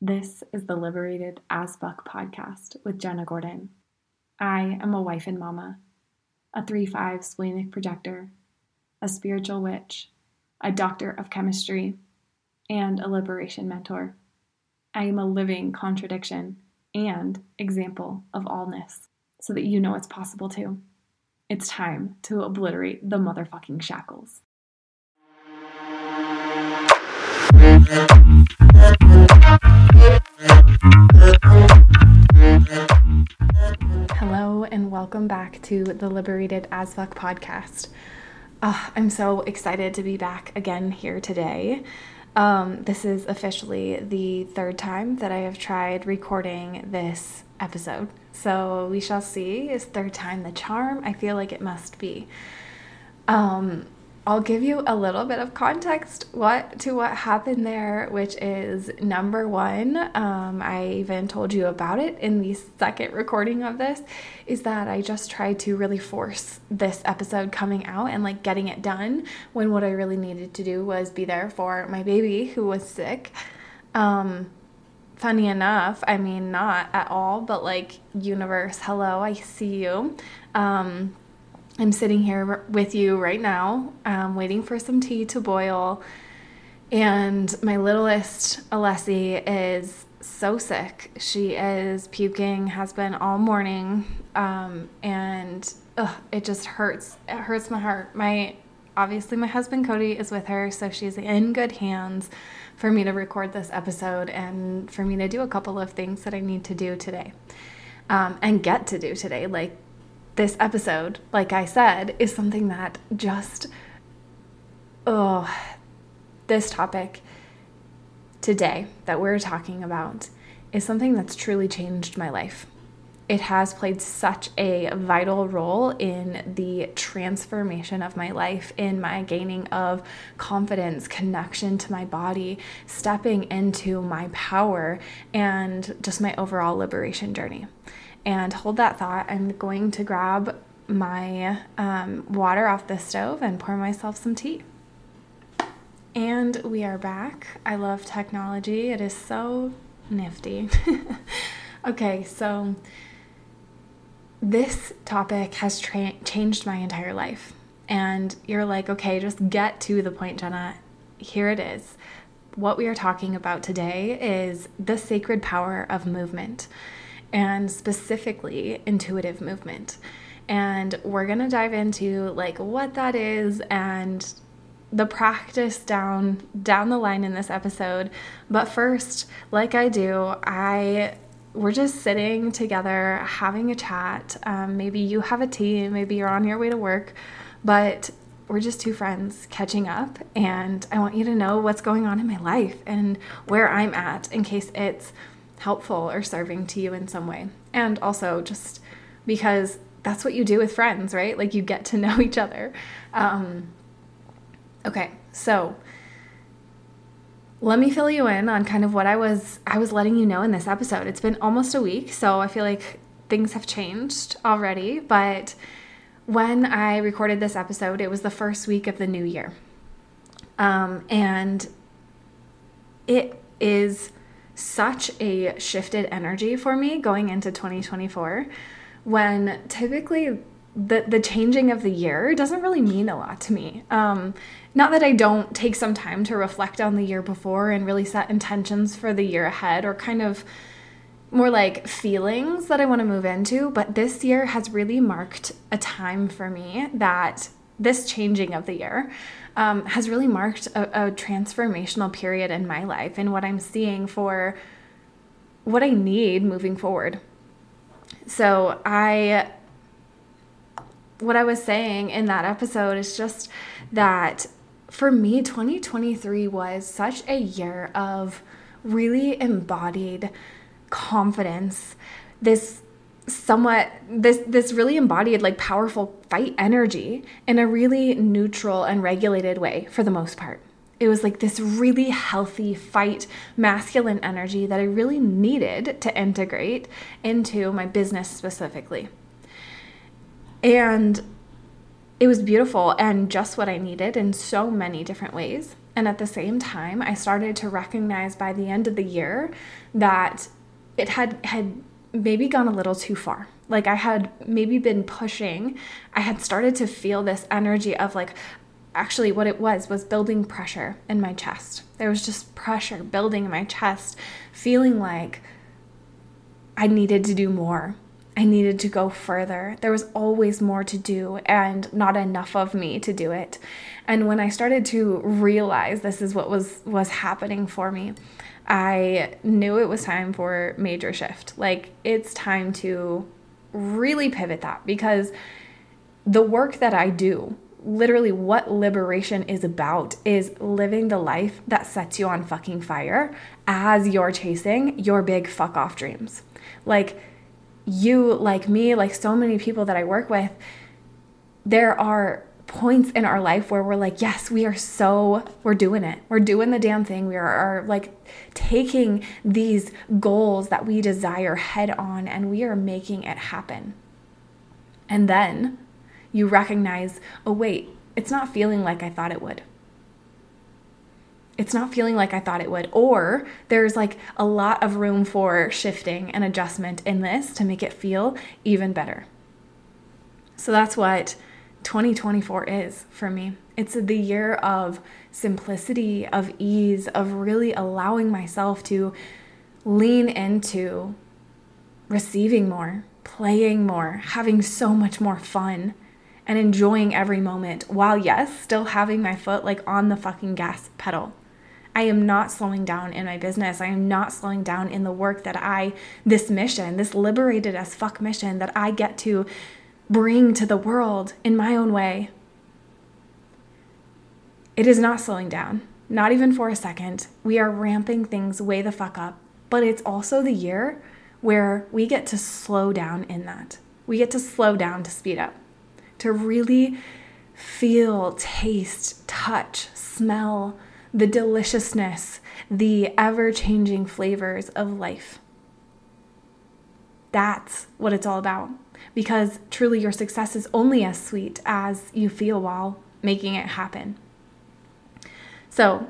This is the Liberated as Fuck podcast with Jenna Gordon. I am a wife and mama, a 3 5 splenic projector, a spiritual witch, a doctor of chemistry, and a liberation mentor. I am a living contradiction and example of allness so that you know it's possible too. It's time to obliterate the motherfucking shackles. Hello, and welcome back to the Liberated as Fuck podcast. Uh, I'm so excited to be back again here today. Um, this is officially the third time that I have tried recording this episode. So we shall see. Is third time the charm? I feel like it must be. Um, I'll give you a little bit of context what to what happened there, which is number one. Um, I even told you about it in the second recording of this. Is that I just tried to really force this episode coming out and like getting it done when what I really needed to do was be there for my baby who was sick. Um, funny enough, I mean, not at all, but like, universe, hello, I see you. Um, I'm sitting here with you right now, um, waiting for some tea to boil. And my littlest, Alessi, is so sick. She is puking, has been all morning. Um, and ugh, it just hurts. It hurts my heart. My obviously my husband Cody is with her, so she's in good hands for me to record this episode and for me to do a couple of things that I need to do today. Um, and get to do today. Like this episode, like I said, is something that just, oh, this topic today that we're talking about is something that's truly changed my life. It has played such a vital role in the transformation of my life, in my gaining of confidence, connection to my body, stepping into my power, and just my overall liberation journey and hold that thought. I'm going to grab my um, water off the stove and pour myself some tea. And we are back. I love technology, it is so nifty. okay, so this topic has tra- changed my entire life. And you're like, okay, just get to the point, Jenna. Here it is. What we are talking about today is the sacred power of movement and specifically intuitive movement. And we're going to dive into like what that is and the practice down down the line in this episode. But first, like I do, I we're just sitting together having a chat. Um, maybe you have a tea, maybe you're on your way to work, but we're just two friends catching up, and I want you to know what's going on in my life and where I'm at in case it's helpful or serving to you in some way. And also just because that's what you do with friends, right? Like you get to know each other. Um, okay, so let me fill you in on kind of what I was I was letting you know in this episode. It's been almost a week, so I feel like things have changed already, but when I recorded this episode, it was the first week of the new year. Um, and it is such a shifted energy for me going into 2024 when typically the the changing of the year doesn't really mean a lot to me. Um, not that I don't take some time to reflect on the year before and really set intentions for the year ahead or kind of more like feelings that I want to move into, but this year has really marked a time for me that this changing of the year um, has really marked a, a transformational period in my life and what I'm seeing for what I need moving forward. So, I, what I was saying in that episode is just that for me, 2023 was such a year of really embodied confidence, this somewhat this this really embodied like powerful fight energy in a really neutral and regulated way for the most part. It was like this really healthy fight masculine energy that I really needed to integrate into my business specifically. And it was beautiful and just what I needed in so many different ways. And at the same time, I started to recognize by the end of the year that it had had maybe gone a little too far. Like I had maybe been pushing. I had started to feel this energy of like actually what it was was building pressure in my chest. There was just pressure building in my chest, feeling like I needed to do more. I needed to go further. There was always more to do and not enough of me to do it. And when I started to realize this is what was was happening for me, I knew it was time for major shift. Like it's time to really pivot that because the work that I do, literally what liberation is about is living the life that sets you on fucking fire as you're chasing your big fuck off dreams. Like you, like me, like so many people that I work with, there are points in our life where we're like, yes, we are so, we're doing it. We're doing the damn thing. We are, are, like taking these goals that we desire head on and we are making it happen. And then you recognize, oh, wait, it's not feeling like I thought it would it's not feeling like I thought it would. Or there's like a lot of room for shifting and adjustment in this to make it feel even better. So that's what 2024 is for me. It's the year of simplicity, of ease, of really allowing myself to lean into receiving more, playing more, having so much more fun and enjoying every moment while yes, still having my foot like on the fucking gas pedal. I am not slowing down in my business. I am not slowing down in the work that I, this mission, this liberated as fuck mission that I get to bring to the world in my own way. It is not slowing down, not even for a second. We are ramping things way the fuck up. But it's also the year where we get to slow down in that. We get to slow down to speed up, to really feel, taste, touch, smell, the deliciousness, the ever changing flavors of life. That's what it's all about. Because truly, your success is only as sweet as you feel while making it happen. So,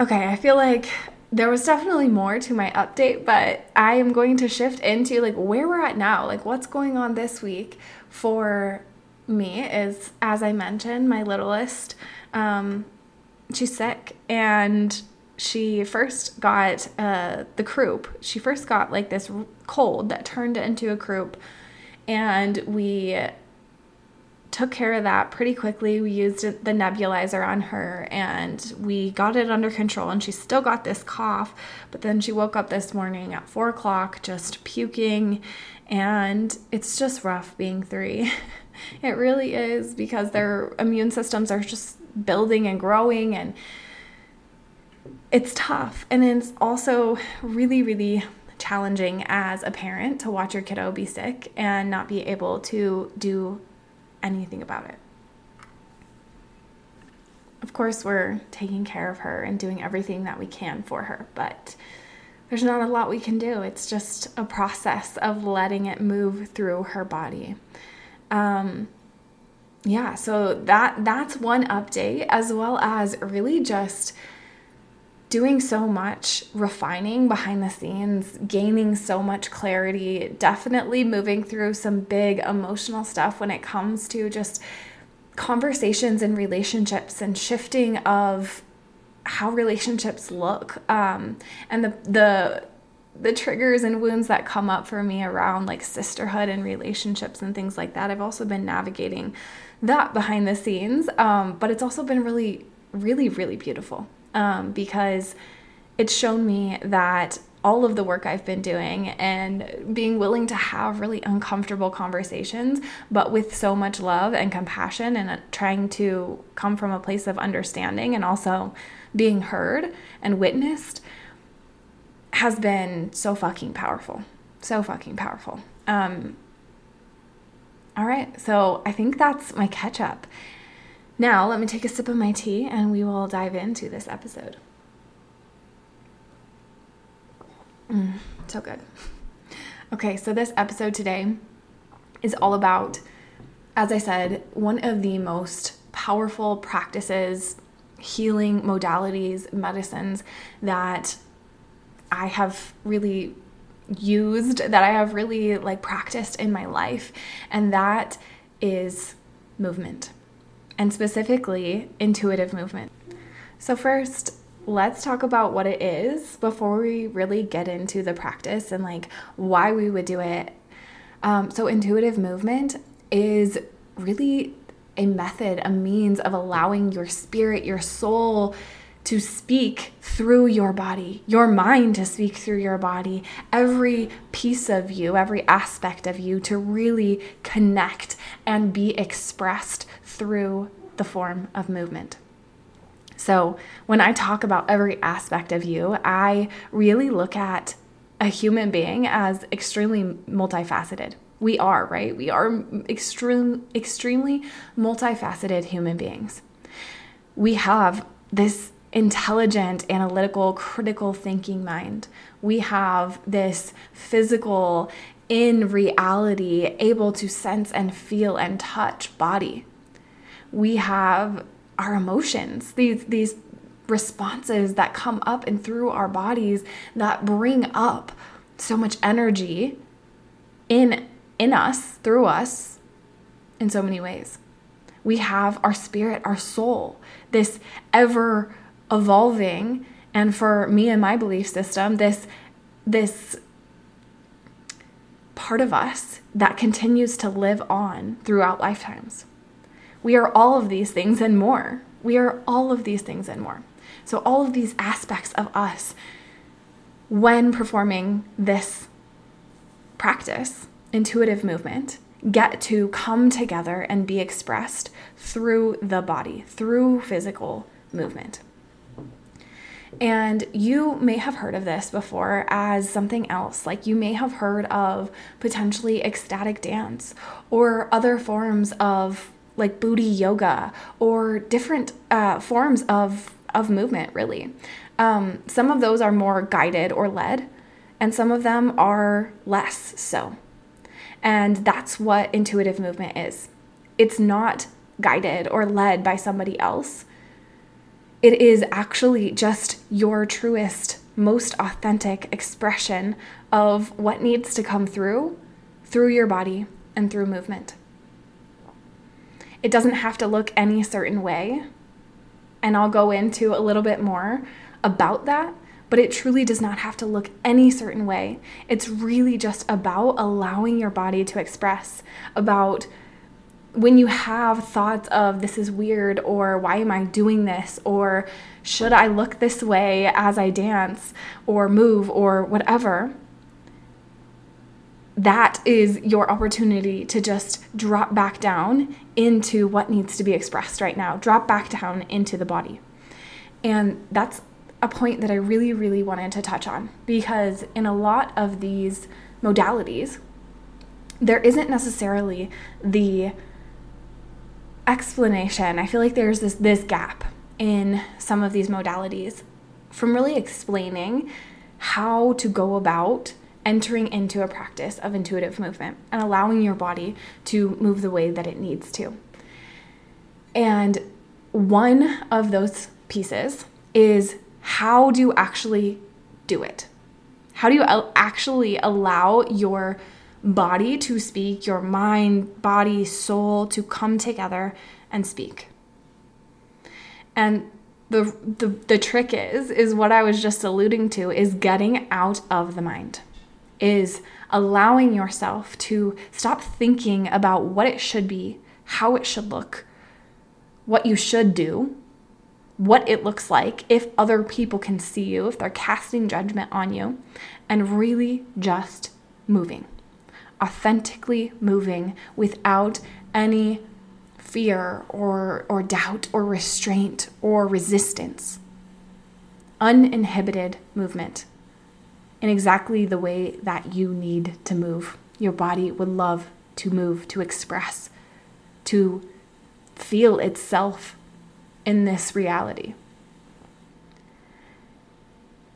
okay, I feel like there was definitely more to my update, but I am going to shift into like where we're at now, like what's going on this week for me is as I mentioned, my littlest um, she's sick and she first got uh, the croup. She first got like this cold that turned into a croup, and we took care of that pretty quickly. We used the nebulizer on her and we got it under control. And she still got this cough, but then she woke up this morning at four o'clock just puking, and it's just rough being three. it really is because their immune systems are just building and growing and it's tough. And it's also really really challenging as a parent to watch your kiddo be sick and not be able to do anything about it. Of course we're taking care of her and doing everything that we can for her but there's not a lot we can do. It's just a process of letting it move through her body um, yeah, so that that's one update as well as really just doing so much refining behind the scenes, gaining so much clarity, definitely moving through some big emotional stuff when it comes to just conversations and relationships and shifting of how relationships look. Um, and the the the triggers and wounds that come up for me around like sisterhood and relationships and things like that. I've also been navigating that behind the scenes, um, but it's also been really, really, really beautiful um, because it's shown me that all of the work I've been doing and being willing to have really uncomfortable conversations, but with so much love and compassion and trying to come from a place of understanding and also being heard and witnessed has been so fucking powerful. So fucking powerful. Um, all right, so I think that's my catch up. Now, let me take a sip of my tea and we will dive into this episode. Mm, so good. Okay, so this episode today is all about, as I said, one of the most powerful practices healing modalities, medicines that I have really used, that I have really like practiced in my life, and that is movement. And specifically intuitive movement. So first, let's talk about what it is before we really get into the practice and like why we would do it. Um, so, intuitive movement is really a method, a means of allowing your spirit, your soul to speak through your body, your mind to speak through your body, every piece of you, every aspect of you to really connect and be expressed through the form of movement. So, when I talk about every aspect of you, I really look at a human being as extremely multifaceted. We are, right? We are extreme, extremely multifaceted human beings. We have this intelligent, analytical, critical thinking mind. We have this physical, in reality, able to sense and feel and touch body. We have our emotions, these, these responses that come up and through our bodies that bring up so much energy in in us through us in so many ways we have our spirit our soul this ever evolving and for me and my belief system this this part of us that continues to live on throughout lifetimes. We are all of these things and more. We are all of these things and more. So all of these aspects of us when performing this practice intuitive movement get to come together and be expressed through the body through physical movement and you may have heard of this before as something else. Like you may have heard of potentially ecstatic dance or other forms of like booty yoga or different uh, forms of, of movement, really. Um, some of those are more guided or led, and some of them are less so. And that's what intuitive movement is it's not guided or led by somebody else it is actually just your truest, most authentic expression of what needs to come through, through your body and through movement. It doesn't have to look any certain way. And I'll go into a little bit more about that, but it truly does not have to look any certain way. It's really just about allowing your body to express, about when you have thoughts of this is weird or why am I doing this or should I look this way as I dance or move or whatever, that is your opportunity to just drop back down into what needs to be expressed right now. Drop back down into the body. And that's a point that I really, really wanted to touch on because in a lot of these modalities, there isn't necessarily the explanation. I feel like there's this this gap in some of these modalities from really explaining how to go about entering into a practice of intuitive movement and allowing your body to move the way that it needs to. And one of those pieces is how do you actually do it? How do you actually allow your body to speak, your mind, body, soul to come together and speak. And the, the the trick is is what I was just alluding to is getting out of the mind. Is allowing yourself to stop thinking about what it should be, how it should look, what you should do, what it looks like if other people can see you, if they're casting judgment on you, and really just moving authentically moving without any fear or, or doubt or restraint or resistance. Uninhibited movement in exactly the way that you need to move. Your body would love to move, to express, to feel itself in this reality.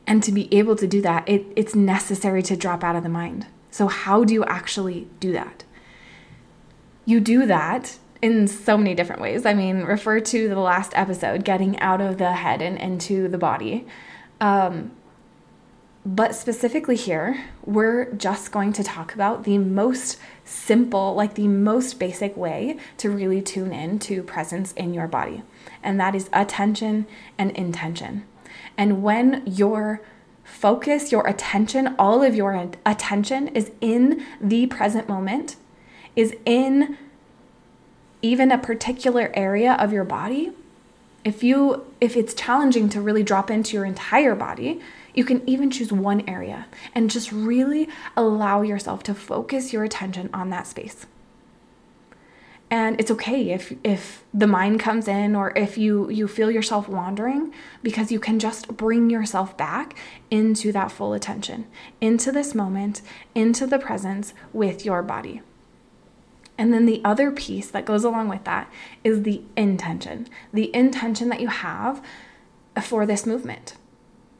And to be able to do that, it, it's necessary to drop out of the mind. So, how do you actually do that? You do that in so many different ways. I mean, refer to the last episode, getting out of the head and into the body. Um, but specifically here, we're just going to talk about the most simple, like the most basic way to really tune in to presence in your body. And that is attention and intention. And when your focus, your attention, all of your attention is in the present moment, is in even a particular area of your body, if you if it's challenging to really drop into your entire body, you can even choose one area and just really allow yourself to focus your attention on that space. And it's okay if if the mind comes in or if you you feel yourself wandering because you can just bring yourself back into that full attention, into this moment, into the presence with your body. And then the other piece that goes along with that is the intention. The intention that you have for this movement.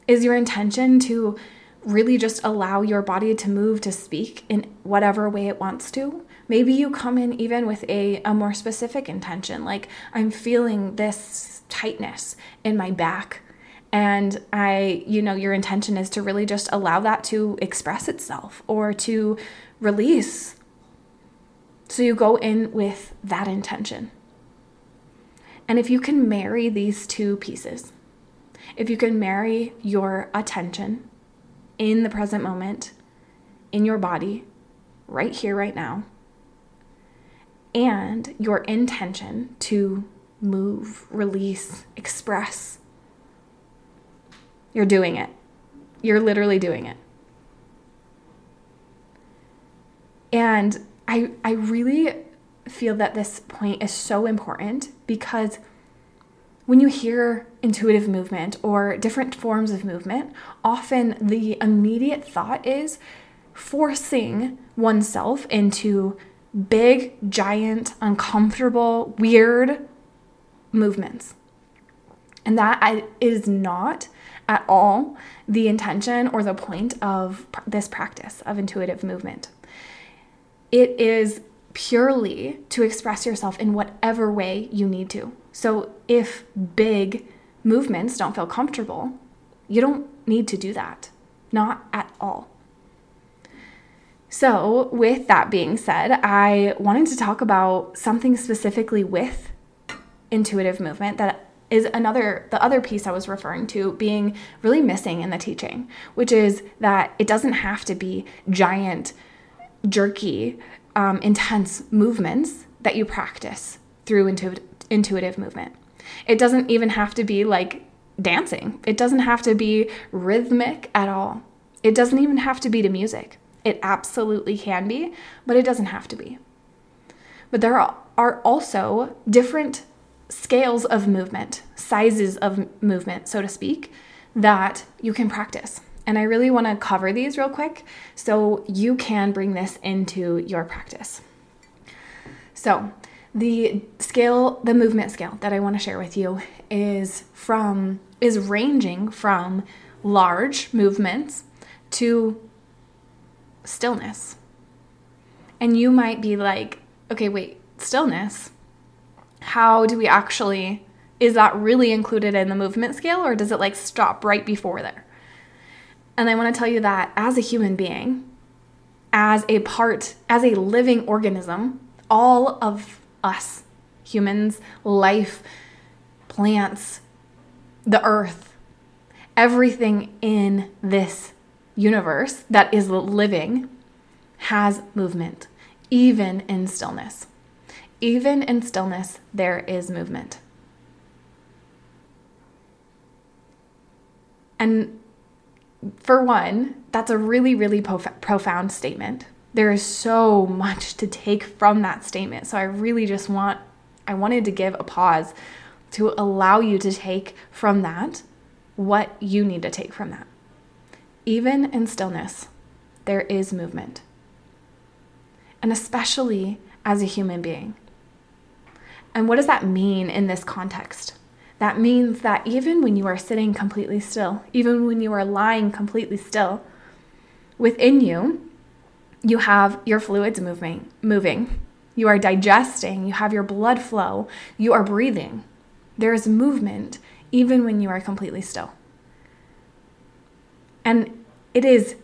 Is your intention to really just allow your body to move to speak in whatever way it wants to? Maybe you come in even with a, a more specific intention, like I'm feeling this tightness in my back. And I, you know, your intention is to really just allow that to express itself or to release so you go in with that intention. And if you can marry these two pieces, if you can marry your attention in the present moment, in your body, right here, right now, and your intention to move, release, express, you're doing it. You're literally doing it. And I, I really feel that this point is so important because when you hear intuitive movement or different forms of movement, often the immediate thought is forcing oneself into big, giant, uncomfortable, weird movements. And that is not at all the intention or the point of this practice of intuitive movement. It is purely to express yourself in whatever way you need to. So if big movements don't feel comfortable, you don't need to do that. Not at all. So, with that being said, I wanted to talk about something specifically with intuitive movement that is another the other piece I was referring to being really missing in the teaching, which is that it doesn't have to be giant jerky, um, intense movements that you practice through intuitive, intuitive movement. It doesn't even have to be like dancing, it doesn't have to be rhythmic at all. It doesn't even have to be to music. It absolutely can be, but it doesn't have to be. But there are also different scales of movement, sizes of movement, so to speak, that you can practice. And I really want to cover these real quick so you can bring this into your practice. So, the scale, the movement scale that I want to share with you is from is ranging from large movements to stillness. And you might be like, okay, wait, stillness? How do we actually is that really included in the movement scale or does it like stop right before there? And I want to tell you that as a human being, as a part, as a living organism, all of us, humans, life, plants, the earth, everything in this universe that is living has movement, even in stillness. Even in stillness, there is movement. And for one, that's a really, really prof- profound statement. There is so much to take from that statement. So I really just want, I wanted to give a pause to allow you to take from that what you need to take from that. Even in stillness, there is movement. And especially as a human being. And what does that mean in this context? That means that even when you are sitting completely still, even when you are lying completely still, within you, you have your fluids moving, moving. you are digesting, you have your blood flow, you are breathing. There is movement even when you are completely still. And it is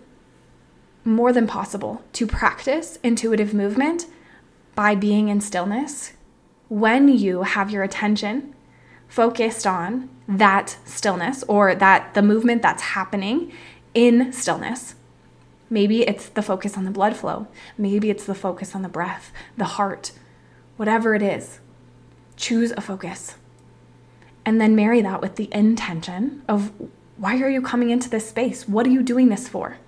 more than possible to practice intuitive movement by being in stillness when you have your attention focused on that stillness or that the movement that's happening in stillness. Maybe it's the focus on the blood flow. Maybe it's the focus on the breath, the heart, whatever it is. Choose a focus. And then marry that with the intention of why are you coming into this space? What are you doing this for?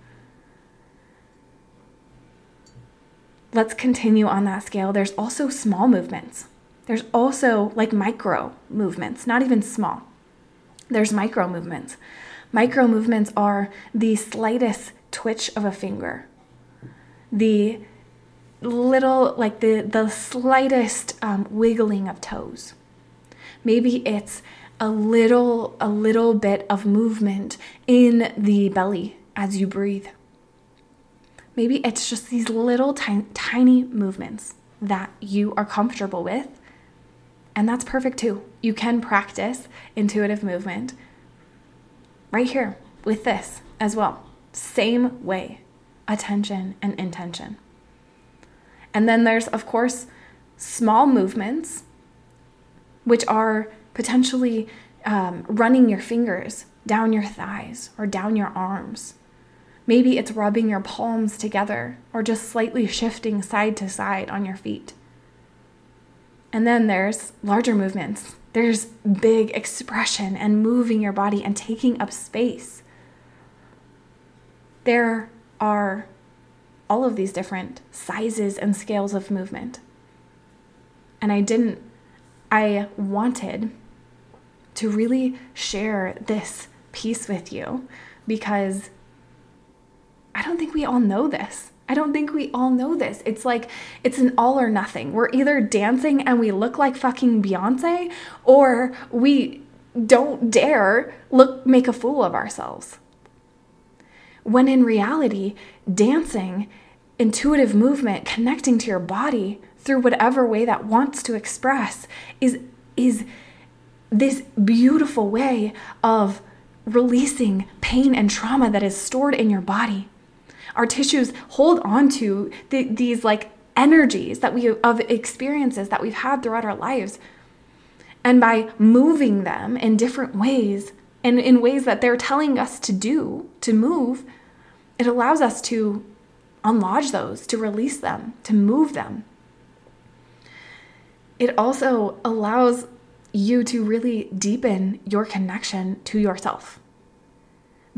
Let's continue on that scale. There's also small movements. There's also like micro movements, not even small. There's micro movements. Micro movements are the slightest twitch of a finger, the little, like the, the slightest um, wiggling of toes. Maybe it's a little, a little bit of movement in the belly as you breathe. Maybe it's just these little tiny, tiny movements that you are comfortable with and that's perfect too. You can practice intuitive movement right here with this as well. Same way attention and intention. And then there's, of course, small movements, which are potentially um, running your fingers down your thighs or down your arms. Maybe it's rubbing your palms together or just slightly shifting side to side on your feet. And then there's larger movements. There's big expression and moving your body and taking up space. There are all of these different sizes and scales of movement. And I didn't, I wanted to really share this piece with you because I don't think we all know this. I don't think we all know this. It's like it's an all or nothing. We're either dancing and we look like fucking Beyonce or we don't dare look make a fool of ourselves. When in reality, dancing, intuitive movement, connecting to your body through whatever way that wants to express is is this beautiful way of releasing pain and trauma that is stored in your body. Our tissues hold on to the, these like energies that we of experiences that we've had throughout our lives. And by moving them in different ways and in ways that they're telling us to do to move it allows us to unlodge those to release them to move them. It also allows you to really deepen your connection to yourself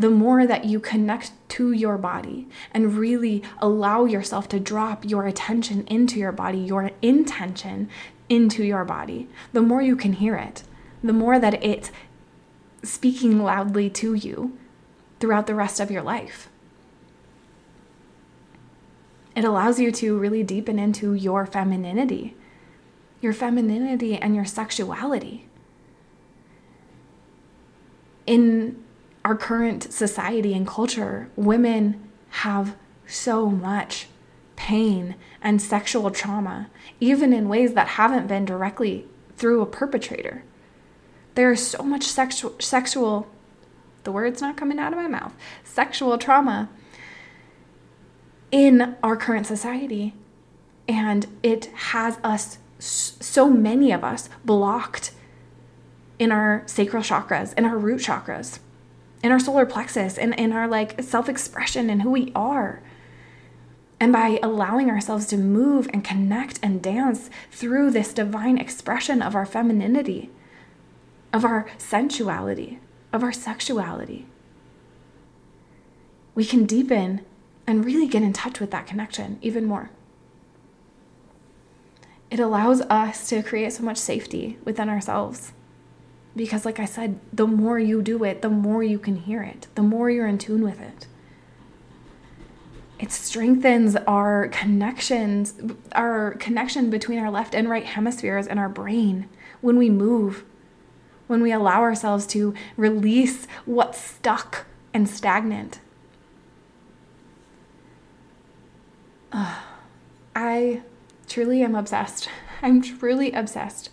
the more that you connect to your body and really allow yourself to drop your attention into your body, your intention into your body, the more you can hear it, the more that it's speaking loudly to you throughout the rest of your life. It allows you to really deepen into your femininity, your femininity and your sexuality. In our current society and culture, women have so much pain and sexual trauma, even in ways that haven't been directly through a perpetrator. There is so much sexual, sexual, the word's not coming out of my mouth, sexual trauma in our current society. And it has us, so many of us, blocked in our sacral chakras, in our root chakras in our solar plexus and in our like self-expression and who we are. And by allowing ourselves to move and connect and dance through this divine expression of our femininity of our sensuality of our sexuality we can deepen and really get in touch with that connection even more it allows us to create so much safety within ourselves because, like I said, the more you do it, the more you can hear it, the more you're in tune with it. It strengthens our connections, our connection between our left and right hemispheres and our brain when we move, when we allow ourselves to release what's stuck and stagnant. Uh, I truly am obsessed. I'm truly obsessed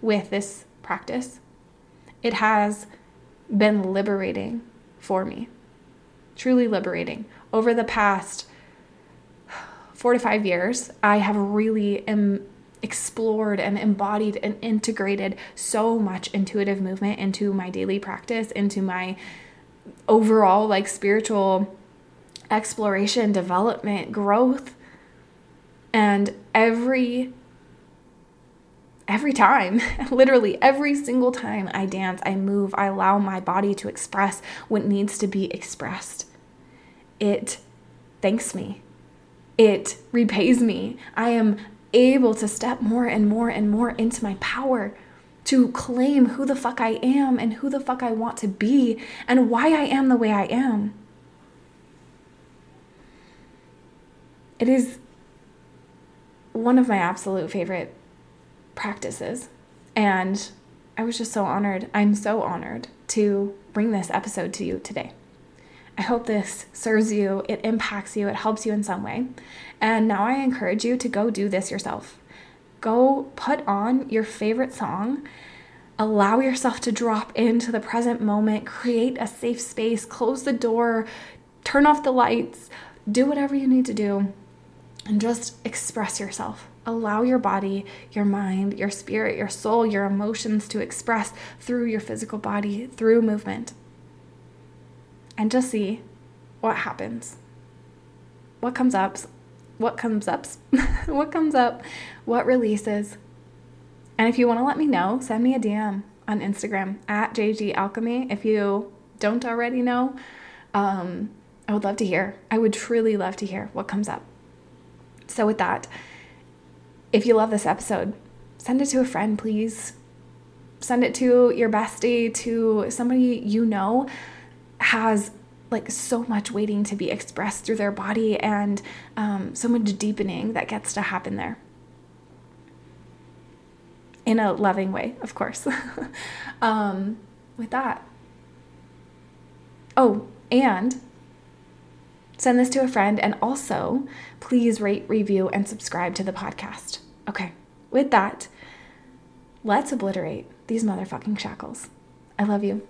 with this practice. It has been liberating for me, truly liberating. Over the past four to five years, I have really explored and embodied and integrated so much intuitive movement into my daily practice, into my overall like spiritual exploration, development, growth. And every every time, literally every single time I dance, I move, I allow my body to express what needs to be expressed. It thanks me. It repays me. I am able to step more and more and more into my power to claim who the fuck I am and who the fuck I want to be and why I am the way I am. It is one of my absolute favorite practices. And I was just so honored. I'm so honored to bring this episode to you today. I hope this serves you, it impacts you, it helps you in some way. And now I encourage you to go do this yourself. Go put on your favorite song, allow yourself to drop into the present moment, create a safe space, close the door, turn off the lights, do whatever you need to do, and just express yourself. Allow your body, your mind, your spirit, your soul, your emotions to express through your physical body, through movement. And just see what happens. What comes up, what comes up, what comes up, what releases. And if you want to let me know, send me a DM on Instagram at JG Alchemy. If you don't already know, um, I would love to hear. I would truly love to hear what comes up. So, with that, if you love this episode, send it to a friend, please. Send it to your bestie, to somebody you know has like so much waiting to be expressed through their body and um, so much deepening that gets to happen there in a loving way, of course. um, with that, oh, and Send this to a friend and also please rate, review, and subscribe to the podcast. Okay, with that, let's obliterate these motherfucking shackles. I love you.